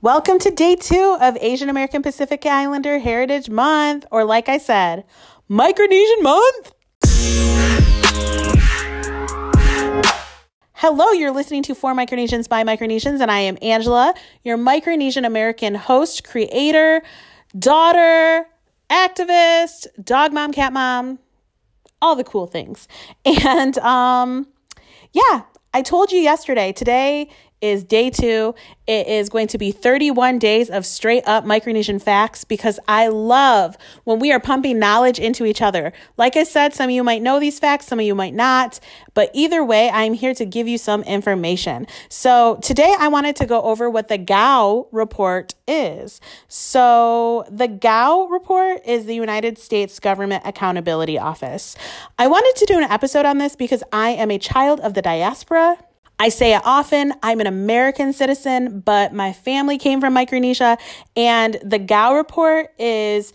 Welcome to day two of Asian American Pacific Islander Heritage Month, or like I said, Micronesian Month. Hello, you're listening to For Micronesians by Micronesians, and I am Angela, your Micronesian American host, creator, daughter, activist, dog mom, cat mom, all the cool things. And um, yeah, I told you yesterday, today is day two. It is going to be 31 days of straight up Micronesian facts because I love when we are pumping knowledge into each other. Like I said, some of you might know these facts, some of you might not, but either way, I'm here to give you some information. So today I wanted to go over what the GAO report is. So the GAO report is the United States Government Accountability Office. I wanted to do an episode on this because I am a child of the diaspora. I say it often, I'm an American citizen, but my family came from Micronesia, and the GAO report is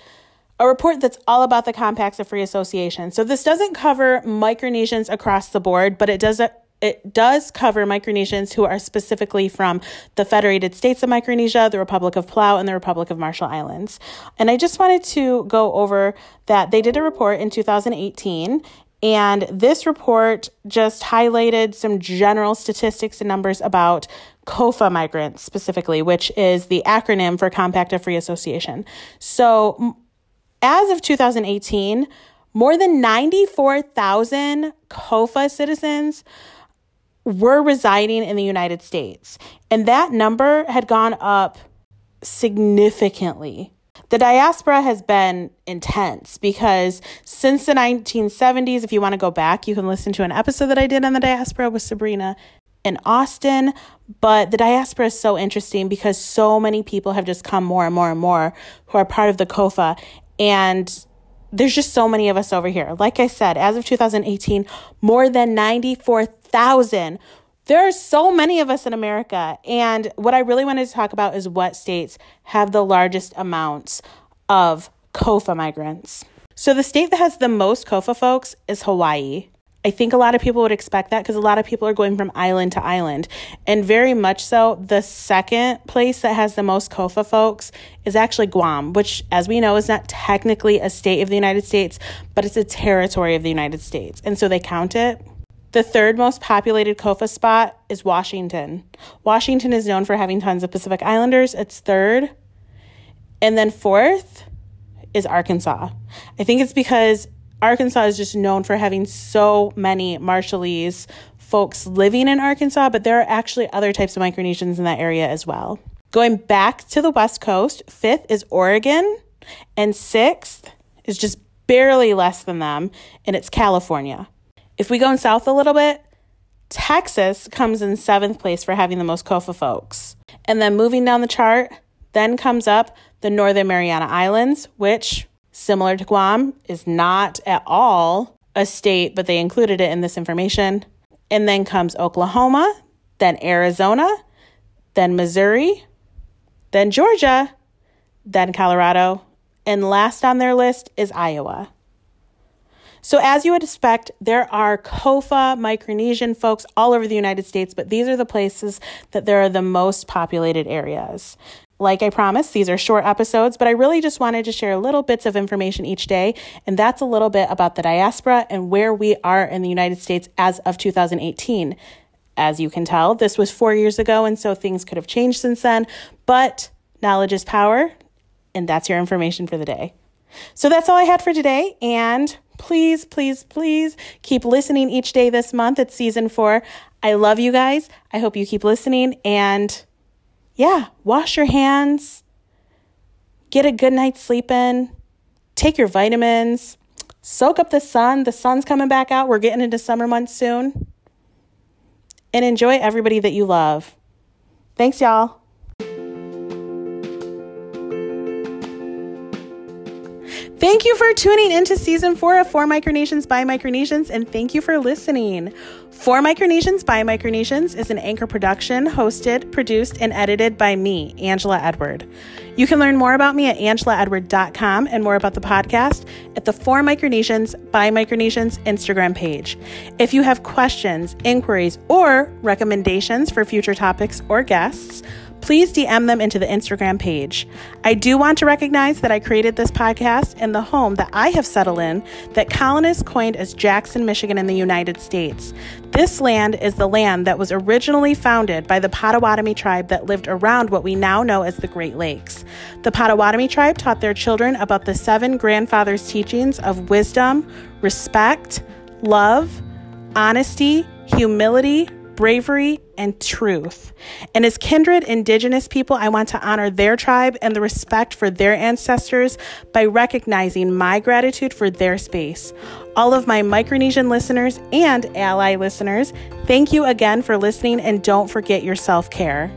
a report that's all about the compacts of free association. So this doesn't cover Micronesians across the board, but it does it does cover Micronesians who are specifically from the Federated States of Micronesia, the Republic of Palau, and the Republic of Marshall Islands. And I just wanted to go over that they did a report in 2018 and this report just highlighted some general statistics and numbers about COFA migrants specifically, which is the acronym for Compact of Free Association. So, as of 2018, more than 94,000 COFA citizens were residing in the United States. And that number had gone up significantly the diaspora has been intense because since the 1970s, if you want to go back, you can listen to an episode that I did on the diaspora with Sabrina in Austin. But the diaspora is so interesting because so many people have just come more and more and more who are part of the COFA. And there's just so many of us over here. Like I said, as of 2018, more than 94,000 there are so many of us in America. And what I really wanted to talk about is what states have the largest amounts of COFA migrants. So, the state that has the most COFA folks is Hawaii. I think a lot of people would expect that because a lot of people are going from island to island. And very much so, the second place that has the most COFA folks is actually Guam, which, as we know, is not technically a state of the United States, but it's a territory of the United States. And so they count it. The third most populated COFA spot is Washington. Washington is known for having tons of Pacific Islanders. It's third. And then fourth is Arkansas. I think it's because Arkansas is just known for having so many Marshallese folks living in Arkansas, but there are actually other types of Micronesians in that area as well. Going back to the West Coast, fifth is Oregon, and sixth is just barely less than them, and it's California. If we go in south a little bit, Texas comes in seventh place for having the most COFA folks. And then moving down the chart, then comes up the Northern Mariana Islands, which, similar to Guam, is not at all a state, but they included it in this information. And then comes Oklahoma, then Arizona, then Missouri, then Georgia, then Colorado, and last on their list is Iowa. So, as you would expect, there are COFA Micronesian folks all over the United States, but these are the places that there are the most populated areas. Like I promised, these are short episodes, but I really just wanted to share little bits of information each day. And that's a little bit about the diaspora and where we are in the United States as of 2018. As you can tell, this was four years ago, and so things could have changed since then, but knowledge is power, and that's your information for the day. So that's all I had for today, and please, please, please keep listening each day this month. It's season four. I love you guys. I hope you keep listening. And yeah, wash your hands, get a good night's sleep in, take your vitamins, soak up the sun. The sun's coming back out. We're getting into summer months soon. And enjoy everybody that you love. Thanks, y'all. Thank you for tuning into season four of For Micronesians by Micronesians, and thank you for listening. For Micronesians by Micronesians is an anchor production hosted, produced, and edited by me, Angela Edward. You can learn more about me at angelaedward.com and more about the podcast at the For Micronesians by Micronesians Instagram page. If you have questions, inquiries, or recommendations for future topics or guests, please DM them into the Instagram page. I do want to recognize that I created this podcast in the home that I have settled in that colonists coined as Jackson, Michigan, in the United States. This land is the land that was originally founded by the Potawatomi tribe that lived around what we now know as the Great Lakes. The Potawatomi tribe taught their children about the seven grandfathers' teachings of wisdom, respect, love, honesty, humility, bravery, and truth. And as kindred indigenous people, I want to honor their tribe and the respect for their ancestors by recognizing my gratitude for their space. All of my Micronesian listeners and ally listeners, thank you again for listening and don't forget your self care.